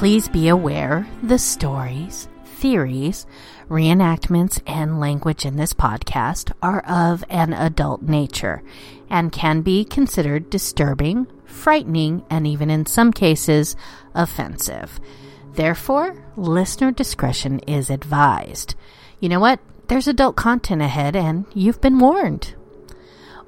Please be aware the stories, theories, reenactments, and language in this podcast are of an adult nature and can be considered disturbing, frightening, and even in some cases, offensive. Therefore, listener discretion is advised. You know what? There's adult content ahead, and you've been warned.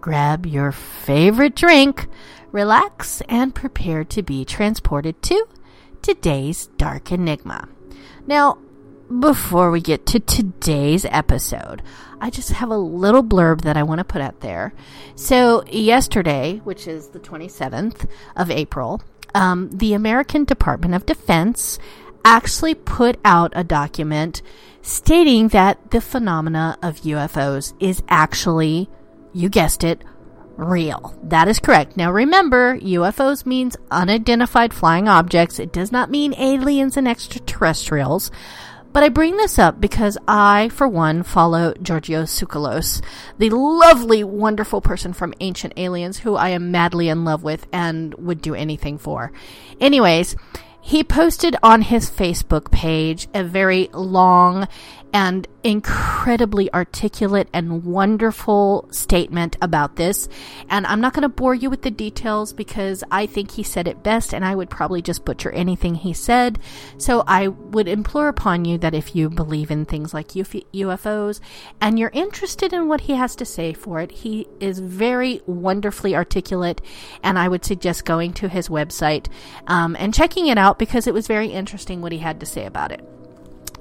grab your favorite drink, relax, and prepare to be transported to today's Dark Enigma. Now, before we get to today's episode, I just have a little blurb that I want to put out there. So, yesterday, which is the 27th of April, um, the American Department of Defense actually put out a document stating that the phenomena of UFOs is actually you guessed it, real. That is correct. Now remember, UFOs means unidentified flying objects. It does not mean aliens and extraterrestrials. But I bring this up because I, for one, follow Giorgio Tsoukalos, the lovely, wonderful person from Ancient Aliens who I am madly in love with and would do anything for. Anyways, he posted on his Facebook page a very long and incredibly articulate and wonderful statement about this. And I'm not going to bore you with the details because I think he said it best and I would probably just butcher anything he said. So I would implore upon you that if you believe in things like UFOs and you're interested in what he has to say for it, he is very wonderfully articulate. And I would suggest going to his website um, and checking it out because it was very interesting what he had to say about it.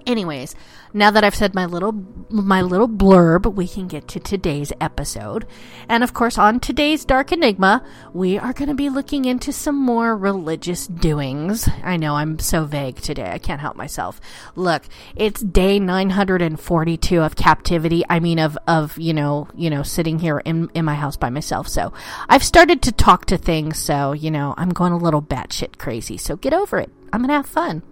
Anyways, now that I've said my little my little blurb, we can get to today's episode. And of course, on today's Dark Enigma, we are going to be looking into some more religious doings. I know I'm so vague today. I can't help myself. Look, it's day 942 of captivity. I mean of of, you know, you know, sitting here in in my house by myself. So, I've started to talk to things, so, you know, I'm going a little batshit crazy. So, get over it. I'm going to have fun.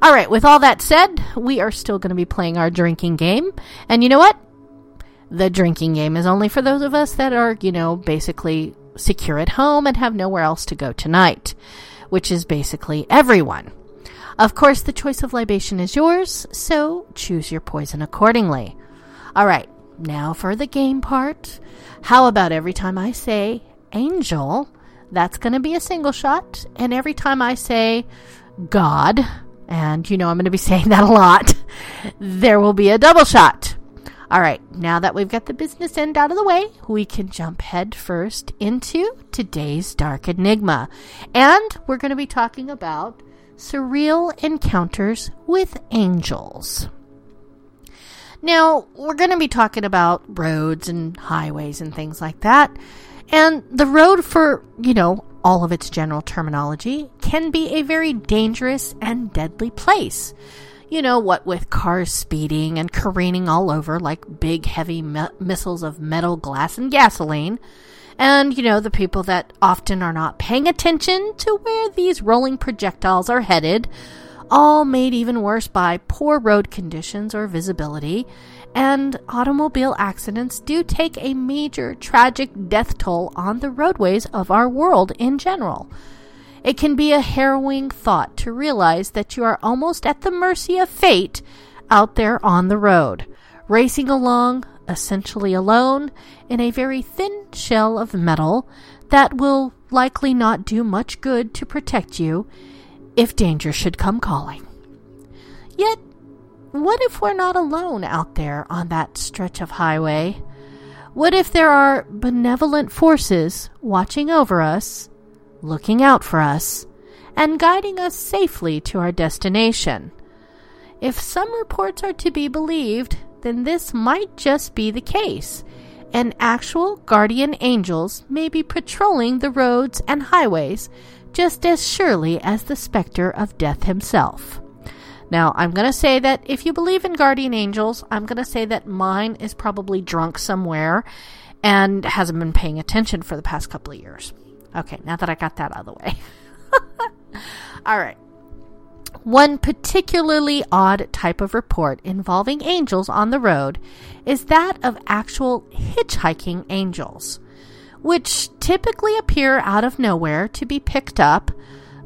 All right, with all that said, we are still going to be playing our drinking game. And you know what? The drinking game is only for those of us that are, you know, basically secure at home and have nowhere else to go tonight, which is basically everyone. Of course, the choice of libation is yours, so choose your poison accordingly. All right, now for the game part. How about every time I say angel, that's going to be a single shot, and every time I say God, and you know I'm going to be saying that a lot, there will be a double shot. All right, now that we've got the business end out of the way, we can jump head first into today's Dark Enigma. And we're going to be talking about surreal encounters with angels. Now, we're going to be talking about roads and highways and things like that. And the road for, you know, all of its general terminology, can be a very dangerous and deadly place. You know, what with cars speeding and careening all over like big heavy me- missiles of metal, glass, and gasoline. And, you know, the people that often are not paying attention to where these rolling projectiles are headed, all made even worse by poor road conditions or visibility and automobile accidents do take a major tragic death toll on the roadways of our world in general. It can be a harrowing thought to realize that you are almost at the mercy of fate out there on the road, racing along essentially alone in a very thin shell of metal that will likely not do much good to protect you if danger should come calling. Yet what if we're not alone out there on that stretch of highway? What if there are benevolent forces watching over us, looking out for us, and guiding us safely to our destination? If some reports are to be believed, then this might just be the case, and actual guardian angels may be patrolling the roads and highways just as surely as the specter of death himself. Now, I'm going to say that if you believe in guardian angels, I'm going to say that mine is probably drunk somewhere and hasn't been paying attention for the past couple of years. Okay, now that I got that out of the way. All right. One particularly odd type of report involving angels on the road is that of actual hitchhiking angels, which typically appear out of nowhere to be picked up,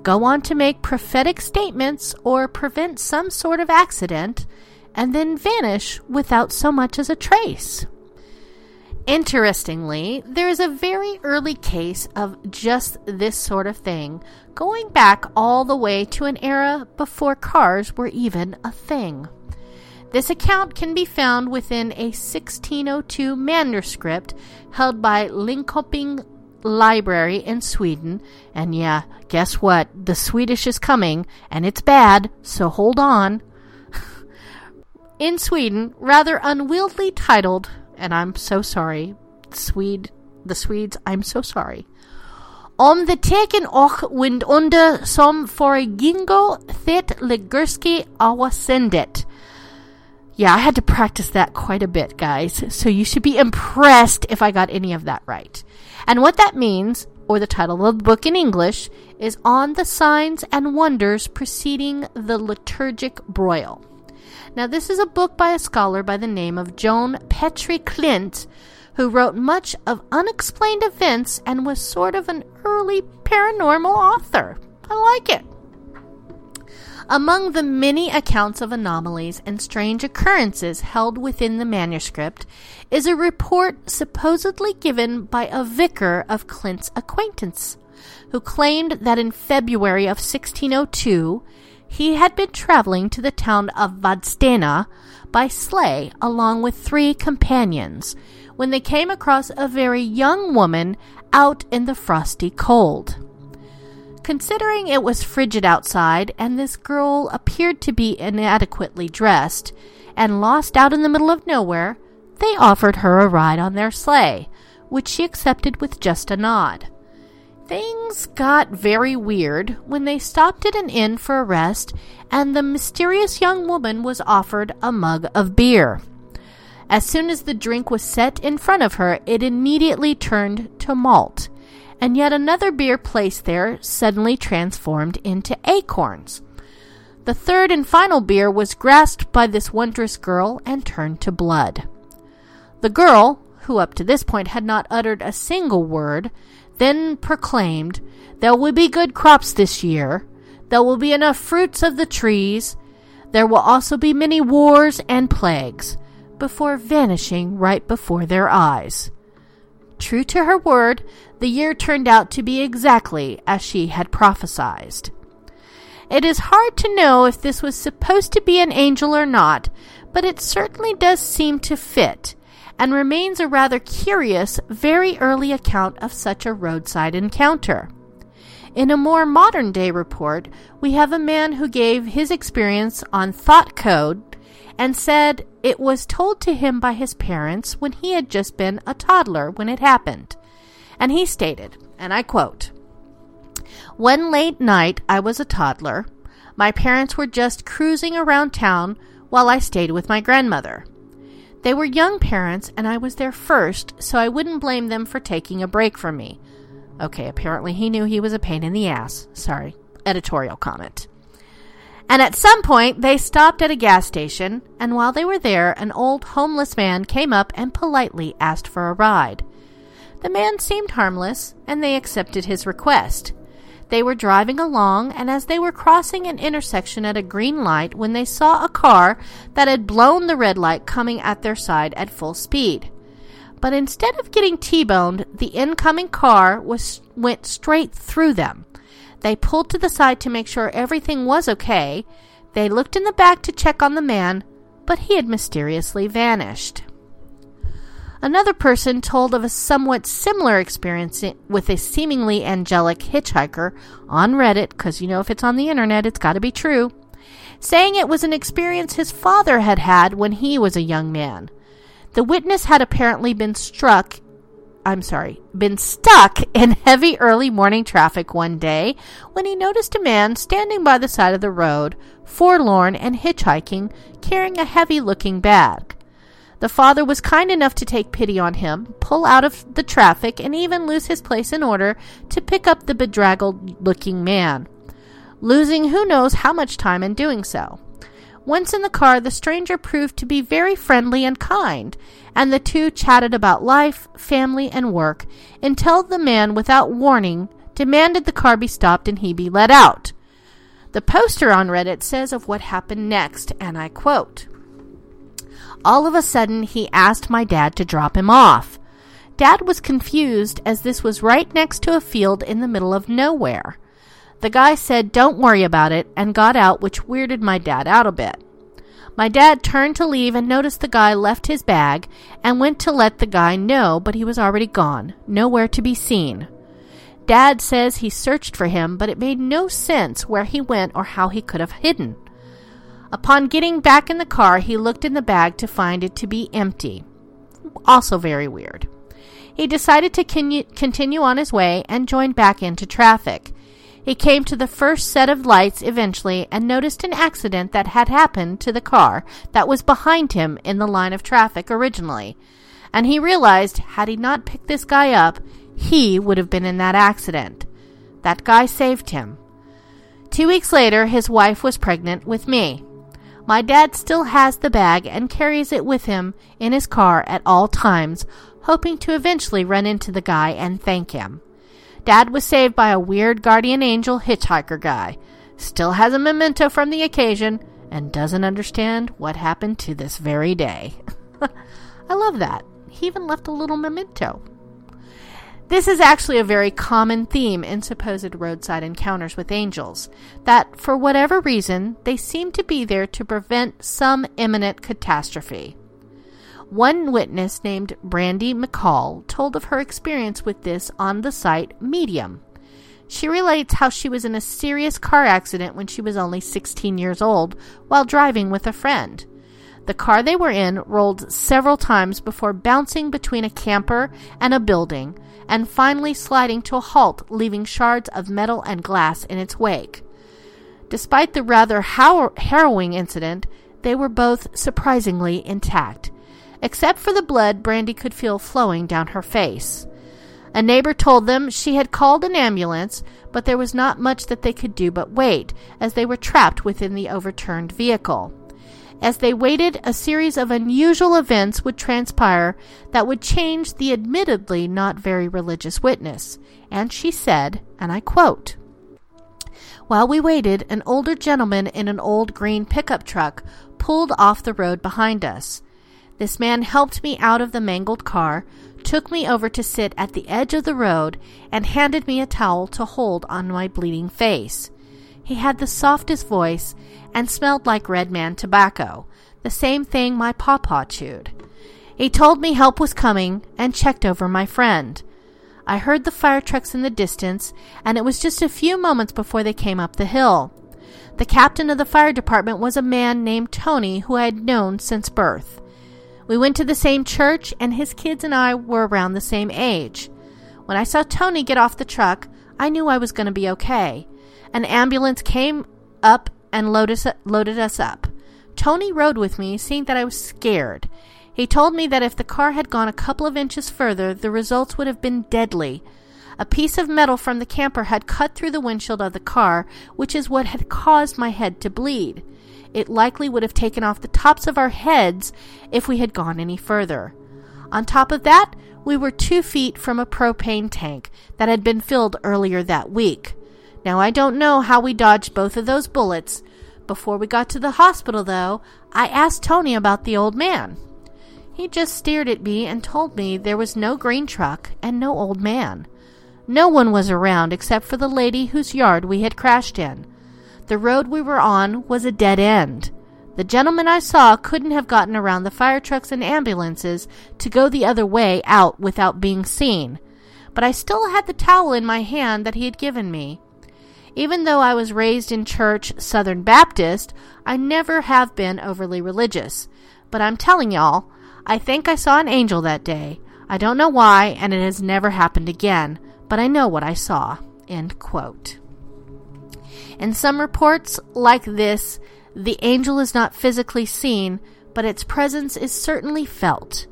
go on to make prophetic statements or prevent some sort of accident, and then vanish without so much as a trace. Interestingly, there is a very early case of just this sort of thing, going back all the way to an era before cars were even a thing. This account can be found within a 1602 manuscript held by Linköping Library in Sweden. And yeah, guess what? The Swedish is coming, and it's bad, so hold on. in Sweden, rather unwieldily titled and I'm so sorry, Swede, the Swedes, I'm so sorry. Om the teken och wind under som föregingo det ligurski awasendet. Yeah, I had to practice that quite a bit, guys, so you should be impressed if I got any of that right. And what that means, or the title of the book in English, is On the Signs and Wonders Preceding the Liturgic Broil. Now, this is a book by a scholar by the name of Joan Petri Klint, who wrote much of unexplained events and was sort of an early paranormal author. I like it. Among the many accounts of anomalies and strange occurrences held within the manuscript is a report supposedly given by a vicar of Klint's acquaintance, who claimed that in February of 1602 he had been traveling to the town of Vadstena by sleigh along with three companions when they came across a very young woman out in the frosty cold. Considering it was frigid outside and this girl appeared to be inadequately dressed and lost out in the middle of nowhere, they offered her a ride on their sleigh, which she accepted with just a nod. Things got very weird when they stopped at an inn for a rest and the mysterious young woman was offered a mug of beer. As soon as the drink was set in front of her, it immediately turned to malt, and yet another beer placed there suddenly transformed into acorns. The third and final beer was grasped by this wondrous girl and turned to blood. The girl, who up to this point had not uttered a single word, then proclaimed, There will be good crops this year. There will be enough fruits of the trees. There will also be many wars and plagues, before vanishing right before their eyes. True to her word, the year turned out to be exactly as she had prophesied. It is hard to know if this was supposed to be an angel or not, but it certainly does seem to fit and remains a rather curious, very early account of such a roadside encounter. In a more modern day report, we have a man who gave his experience on ThoughtCo and said it was told to him by his parents when he had just been a toddler when it happened. And he stated, and I quote, One late night I was a toddler. My parents were just cruising around town while I stayed with my grandmother. They were young parents, and I was there first, so I wouldn't blame them for taking a break from me. Okay, apparently he knew he was a pain in the ass. Sorry, editorial comment. And at some point, they stopped at a gas station, and while they were there, an old homeless man came up and politely asked for a ride. The man seemed harmless, and they accepted his request. They were driving along, and as they were crossing an intersection at a green light, when they saw a car that had blown the red light coming at their side at full speed. But instead of getting T-boned, the incoming car was went straight through them. They pulled to the side to make sure everything was okay. They looked in the back to check on the man, but he had mysteriously vanished. Another person told of a somewhat similar experience with a seemingly angelic hitchhiker on Reddit, because you know if it's on the internet, it's got to be true, saying it was an experience his father had had when he was a young man. The witness had apparently been struck I'm sorry, been stuck in heavy early morning traffic one day when he noticed a man standing by the side of the road, forlorn and hitchhiking, carrying a heavy looking bag. The father was kind enough to take pity on him, pull out of the traffic, and even lose his place in order to pick up the bedraggled looking man, losing who knows how much time in doing so. Once in the car, the stranger proved to be very friendly and kind, and the two chatted about life, family, and work until the man, without warning, demanded the car be stopped and he be let out. The poster on Reddit says of what happened next, and I quote All of a sudden, he asked my dad to drop him off. Dad was confused as this was right next to a field in the middle of nowhere. The guy said, Don't worry about it, and got out, which weirded my dad out a bit. My dad turned to leave and noticed the guy left his bag and went to let the guy know, but he was already gone, nowhere to be seen. Dad says he searched for him, but it made no sense where he went or how he could have hidden. Upon getting back in the car, he looked in the bag to find it to be empty. Also, very weird. He decided to continue on his way and joined back into traffic. He came to the first set of lights eventually and noticed an accident that had happened to the car that was behind him in the line of traffic originally. And he realized had he not picked this guy up, he would have been in that accident. That guy saved him. Two weeks later, his wife was pregnant with me. My dad still has the bag and carries it with him in his car at all times, hoping to eventually run into the guy and thank him. Dad was saved by a weird guardian angel hitchhiker guy. Still has a memento from the occasion and doesn't understand what happened to this very day. I love that. He even left a little memento. This is actually a very common theme in supposed roadside encounters with angels, that for whatever reason, they seem to be there to prevent some imminent catastrophe. One witness named Brandy McCall told of her experience with this on the site Medium. She relates how she was in a serious car accident when she was only 16 years old while driving with a friend. The car they were in rolled several times before bouncing between a camper and a building and finally sliding to a halt, leaving shards of metal and glass in its wake. Despite the rather harrowing incident, they were both surprisingly intact. Except for the blood Brandy could feel flowing down her face. A neighbor told them she had called an ambulance, but there was not much that they could do but wait, as they were trapped within the overturned vehicle. As they waited, a series of unusual events would transpire that would change the admittedly not very religious witness. And she said, and I quote, While we waited, an older gentleman in an old green pickup truck pulled off the road behind us. This man helped me out of the mangled car, took me over to sit at the edge of the road, and handed me a towel to hold on my bleeding face. He had the softest voice and smelled like red man tobacco, the same thing my pawpaw chewed. He told me help was coming and checked over my friend. I heard the fire trucks in the distance, and it was just a few moments before they came up the hill. The captain of the fire department was a man named Tony who I had known since birth. We went to the same church, and his kids and I were around the same age. When I saw Tony get off the truck, I knew I was going to be okay. An ambulance came up and loaded us, up. Tony rode with me, seeing that I was scared. He told me that if the car had gone a couple of inches further, the results would have been deadly. A piece of metal from the camper had cut through the windshield of the car, which is what had caused my head to bleed it likely would have taken off the tops of our heads if we had gone any further. On top of that, we were two feet from a propane tank that had been filled earlier that week. Now, I don't know how we dodged both of those bullets. Before we got to the hospital, though, I asked Tony about the old man. He just stared at me and told me there was no green truck and no old man. No one was around except for the lady whose yard we had crashed in. The road we were on was a dead end. The gentleman I saw couldn't have gotten around the fire trucks and ambulances to go the other way out without being seen, but I still had the towel in my hand that he had given me. Even though I was raised in church Southern Baptist, I never have been overly religious. But I'm telling y'all, I think I saw an angel that day. I don't know why, and it has never happened again, but I know what I saw. End quote. In some reports like this, the angel is not physically seen, but its presence is certainly felt.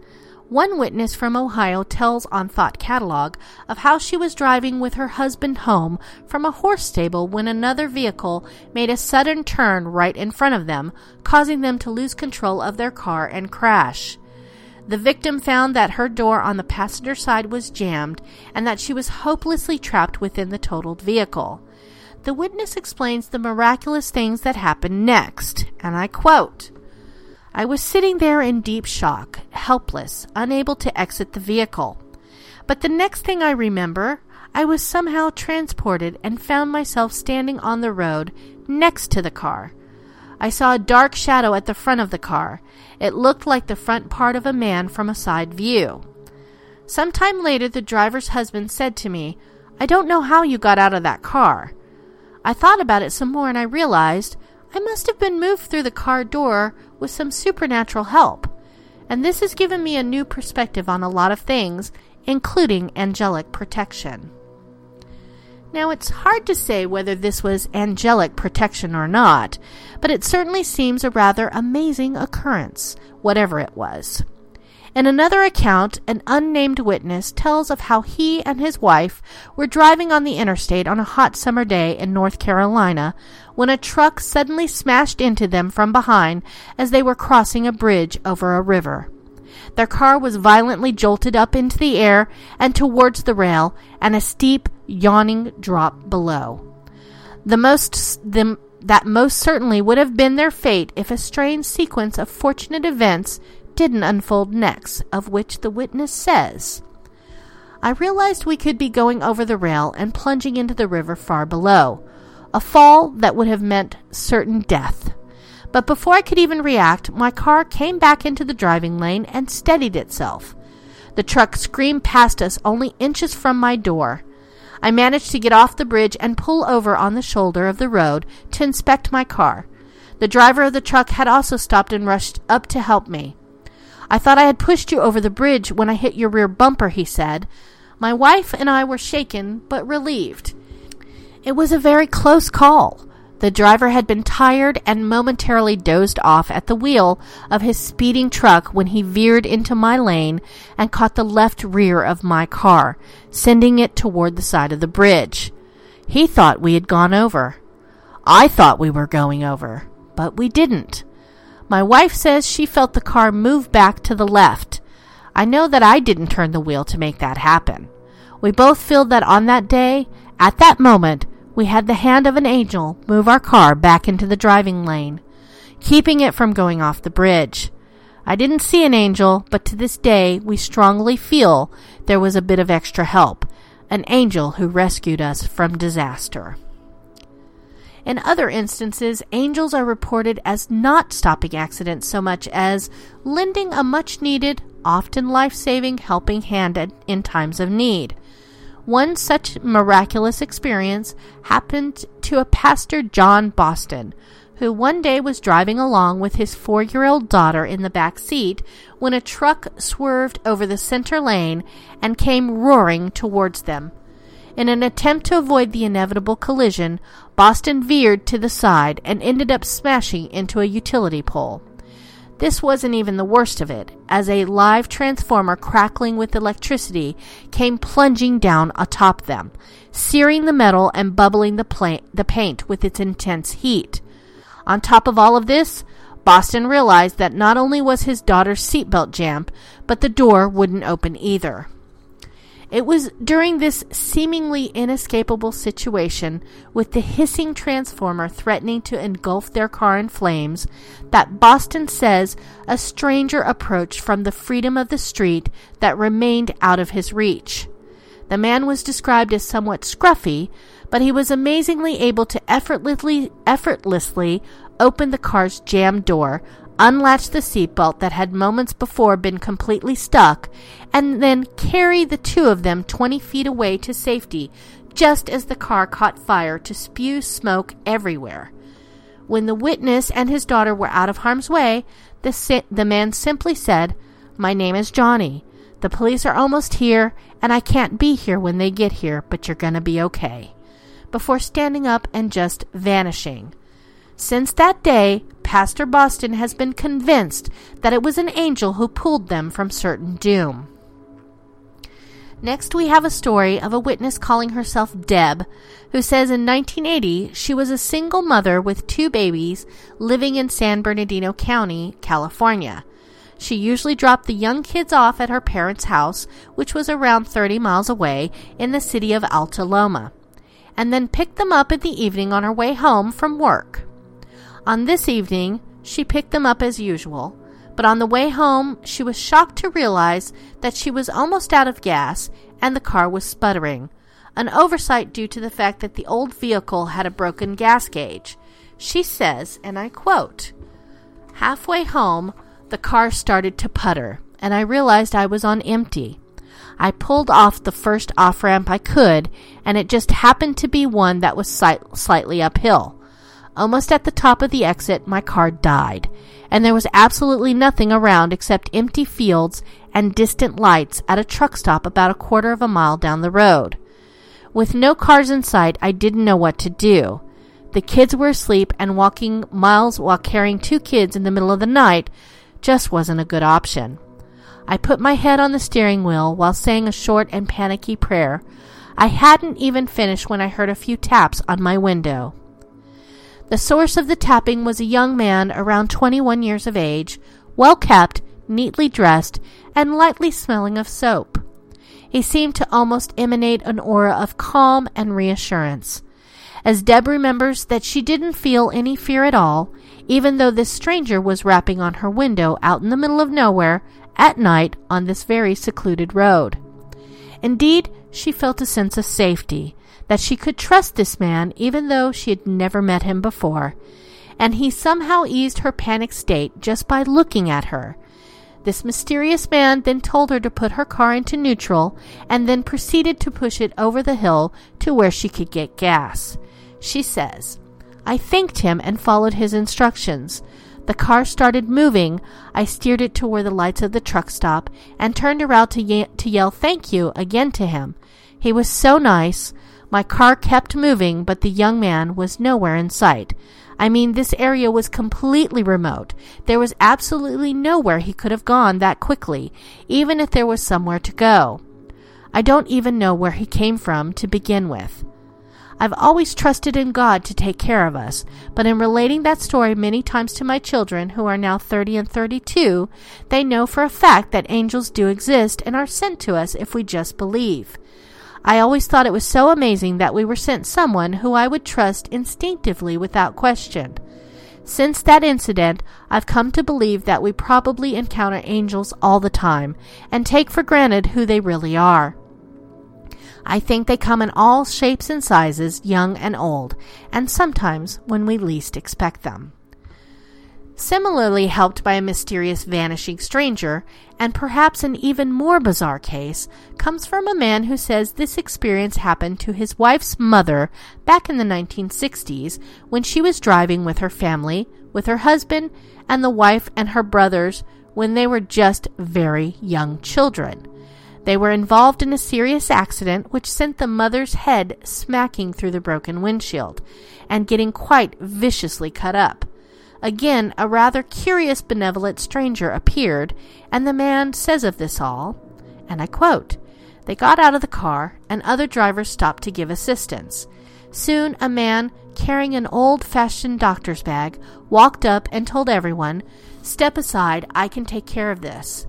One witness from Ohio tells on Thought Catalog of how she was driving with her husband home from a horse stable when another vehicle made a sudden turn right in front of them, causing them to lose control of their car and crash. The victim found that her door on the passenger side was jammed and that she was hopelessly trapped within the totaled vehicle. The witness explains the miraculous things that happened next, and I quote, I was sitting there in deep shock, helpless, unable to exit the vehicle. But the next thing I remember, I was somehow transported and found myself standing on the road next to the car. I saw a dark shadow at the front of the car. It looked like the front part of a man from a side view. Some time later, the driver's husband said to me, I don't know how you got out of that car. I thought about it some more and I realized I must have been moved through the car door with some supernatural help. And this has given me a new perspective on a lot of things, including angelic protection. Now, it's hard to say whether this was angelic protection or not, but it certainly seems a rather amazing occurrence, whatever it was. In another account, an unnamed witness tells of how he and his wife were driving on the interstate on a hot summer day in North Carolina when a truck suddenly smashed into them from behind as they were crossing a bridge over a river. Their car was violently jolted up into the air and towards the rail and a steep, yawning drop below. The most, the, that most certainly would have been their fate if a strange sequence of fortunate events didn't unfold next, of which the witness says, I realized we could be going over the rail and plunging into the river far below, a fall that would have meant certain death. But before I could even react, my car came back into the driving lane and steadied itself. The truck screamed past us only inches from my door. I managed to get off the bridge and pull over on the shoulder of the road to inspect my car. The driver of the truck had also stopped and rushed up to help me. I thought I had pushed you over the bridge when I hit your rear bumper, he said. My wife and I were shaken, but relieved. It was a very close call. The driver had been tired and momentarily dozed off at the wheel of his speeding truck when he veered into my lane and caught the left rear of my car, sending it toward the side of the bridge. He thought we had gone over. I thought we were going over, but we didn't. My wife says she felt the car move back to the left. I know that I didn't turn the wheel to make that happen. We both feel that on that day, at that moment, we had the hand of an angel move our car back into the driving lane, keeping it from going off the bridge. I didn't see an angel, but to this day we strongly feel there was a bit of extra help, an angel who rescued us from disaster. In other instances, angels are reported as not stopping accidents so much as lending a much needed, often life saving helping hand in times of need. One such miraculous experience happened to a pastor John Boston, who one day was driving along with his four year old daughter in the back seat when a truck swerved over the center lane and came roaring towards them. In an attempt to avoid the inevitable collision, Boston veered to the side and ended up smashing into a utility pole. This wasn't even the worst of it, as a live transformer crackling with electricity came plunging down atop them, searing the metal and bubbling the, pla- the paint with its intense heat. On top of all of this, Boston realized that not only was his daughter's seatbelt jammed, but the door wouldn't open either. It was during this seemingly inescapable situation, with the hissing transformer threatening to engulf their car in flames, that Boston says a stranger approached from the freedom of the street that remained out of his reach. The man was described as somewhat scruffy, but he was amazingly able to effortlessly, effortlessly open the car's jammed door, unlatch the seatbelt that had moments before been completely stuck, and then carry the two of them 20 feet away to safety just as the car caught fire to spew smoke everywhere. When the witness and his daughter were out of harm's way, the, si- the man simply said, My name is Johnny. The police are almost here, and I can't be here when they get here, but you're going to be okay. Before standing up and just vanishing. Since that day, Pastor Boston has been convinced that it was an angel who pulled them from certain doom. Next, we have a story of a witness calling herself Deb, who says in 1980 she was a single mother with two babies living in San Bernardino County, California. She usually dropped the young kids off at her parents' house, which was around 30 miles away in the city of Alta Loma, and then picked them up in the evening on her way home from work. On this evening, she picked them up as usual, but on the way home, she was shocked to realize that she was almost out of gas and the car was sputtering, an oversight due to the fact that the old vehicle had a broken gas gauge. She says, and I quote, Halfway home, the car started to putter, and I realized I was on empty. I pulled off the first off ramp I could, and it just happened to be one that was slightly uphill. Almost at the top of the exit, my car died, and there was absolutely nothing around except empty fields and distant lights at a truck stop about a quarter of a mile down the road. With no cars in sight, I didn't know what to do. The kids were asleep, and walking miles while carrying two kids in the middle of the night just wasn't a good option. I put my head on the steering wheel while saying a short and panicky prayer. I hadn't even finished when I heard a few taps on my window. The source of the tapping was a young man around 21 years of age, well kept, neatly dressed, and lightly smelling of soap. He seemed to almost emanate an aura of calm and reassurance. As Deb remembers that she didn't feel any fear at all, even though this stranger was rapping on her window out in the middle of nowhere at night on this very secluded road. Indeed, she felt a sense of safety, that she could trust this man even though she had never met him before, and he somehow eased her panic state just by looking at her. This mysterious man then told her to put her car into neutral and then proceeded to push it over the hill to where she could get gas. She says, I thanked him and followed his instructions. The car started moving. I steered it to where the lights of the truck stop and turned around to, ye- to yell thank you again to him. He was so nice. My car kept moving, but the young man was nowhere in sight. I mean, this area was completely remote. There was absolutely nowhere he could have gone that quickly, even if there was somewhere to go. I don't even know where he came from to begin with. I've always trusted in God to take care of us, but in relating that story many times to my children, who are now 30 and 32, they know for a fact that angels do exist and are sent to us if we just believe. I always thought it was so amazing that we were sent someone who I would trust instinctively without question. Since that incident, I've come to believe that we probably encounter angels all the time and take for granted who they really are. I think they come in all shapes and sizes, young and old, and sometimes when we least expect them. Similarly helped by a mysterious vanishing stranger, and perhaps an even more bizarre case, comes from a man who says this experience happened to his wife's mother back in the 1960s when she was driving with her family, with her husband, and the wife and her brothers when they were just very young children. They were involved in a serious accident which sent the mother's head smacking through the broken windshield and getting quite viciously cut up. Again, a rather curious benevolent stranger appeared, and the man says of this all, and I quote, They got out of the car, and other drivers stopped to give assistance. Soon a man carrying an old fashioned doctor's bag walked up and told everyone, Step aside, I can take care of this.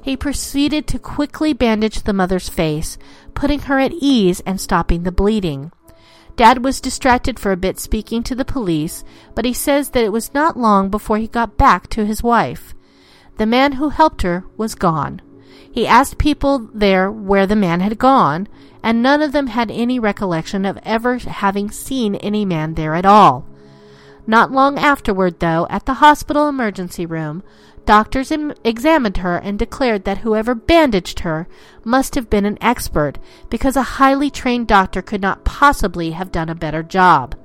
He proceeded to quickly bandage the mother's face, putting her at ease and stopping the bleeding. Dad was distracted for a bit speaking to the police, but he says that it was not long before he got back to his wife. The man who helped her was gone. He asked people there where the man had gone, and none of them had any recollection of ever having seen any man there at all. Not long afterward, though, at the hospital emergency room, Doctors examined her and declared that whoever bandaged her must have been an expert because a highly trained doctor could not possibly have done a better job.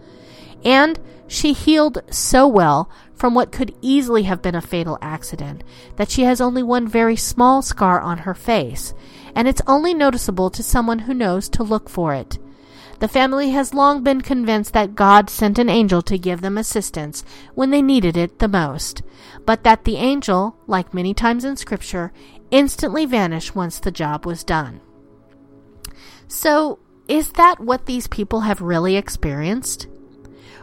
And she healed so well from what could easily have been a fatal accident that she has only one very small scar on her face, and it's only noticeable to someone who knows to look for it. The family has long been convinced that God sent an angel to give them assistance when they needed it the most, but that the angel, like many times in Scripture, instantly vanished once the job was done. So, is that what these people have really experienced?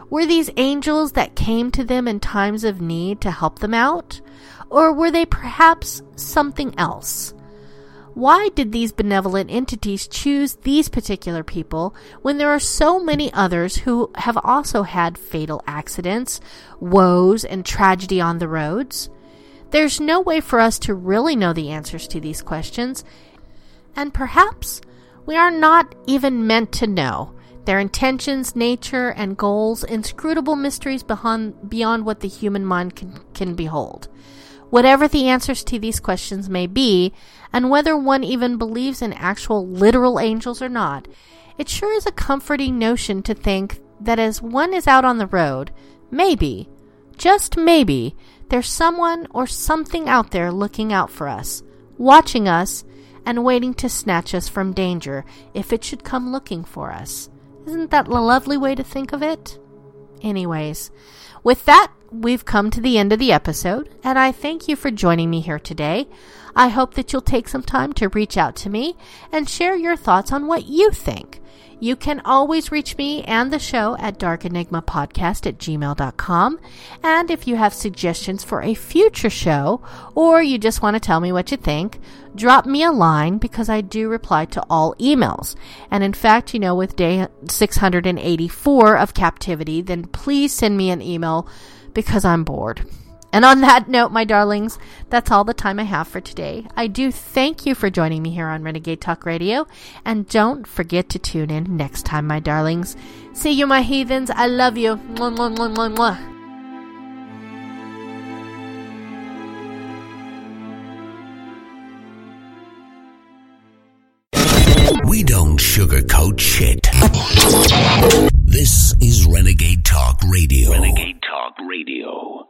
Were these angels that came to them in times of need to help them out? Or were they perhaps something else? Why did these benevolent entities choose these particular people when there are so many others who have also had fatal accidents, woes, and tragedy on the roads? There's no way for us to really know the answers to these questions, and perhaps we are not even meant to know their intentions, nature, and goals, inscrutable mysteries beyond, beyond what the human mind can, can behold. Whatever the answers to these questions may be, and whether one even believes in actual literal angels or not, it sure is a comforting notion to think that as one is out on the road, maybe, just maybe, there's someone or something out there looking out for us, watching us, and waiting to snatch us from danger if it should come looking for us. Isn't that a lovely way to think of it? Anyways, with that, we've come to the end of the episode, and I thank you for joining me here today. I hope that you'll take some time to reach out to me and share your thoughts on what you think. You can always reach me and the show at darkenigmapodcast at gmail.com. And if you have suggestions for a future show, or you just want to tell me what you think, drop me a line because I do reply to all emails. And in fact, you know, with day 684 of captivity, then please send me an email because I'm bored. And on that note, my darlings, that's all the time I have for today. I do thank you for joining me here on Renegade Talk Radio. And don't forget to tune in next time, my darlings. See you, my heathens. I love you. Mwah, mwah, mwah, mwah, mwah. We don't sugarcoat shit. This is Renegade Talk Radio. Renegade Talk Radio.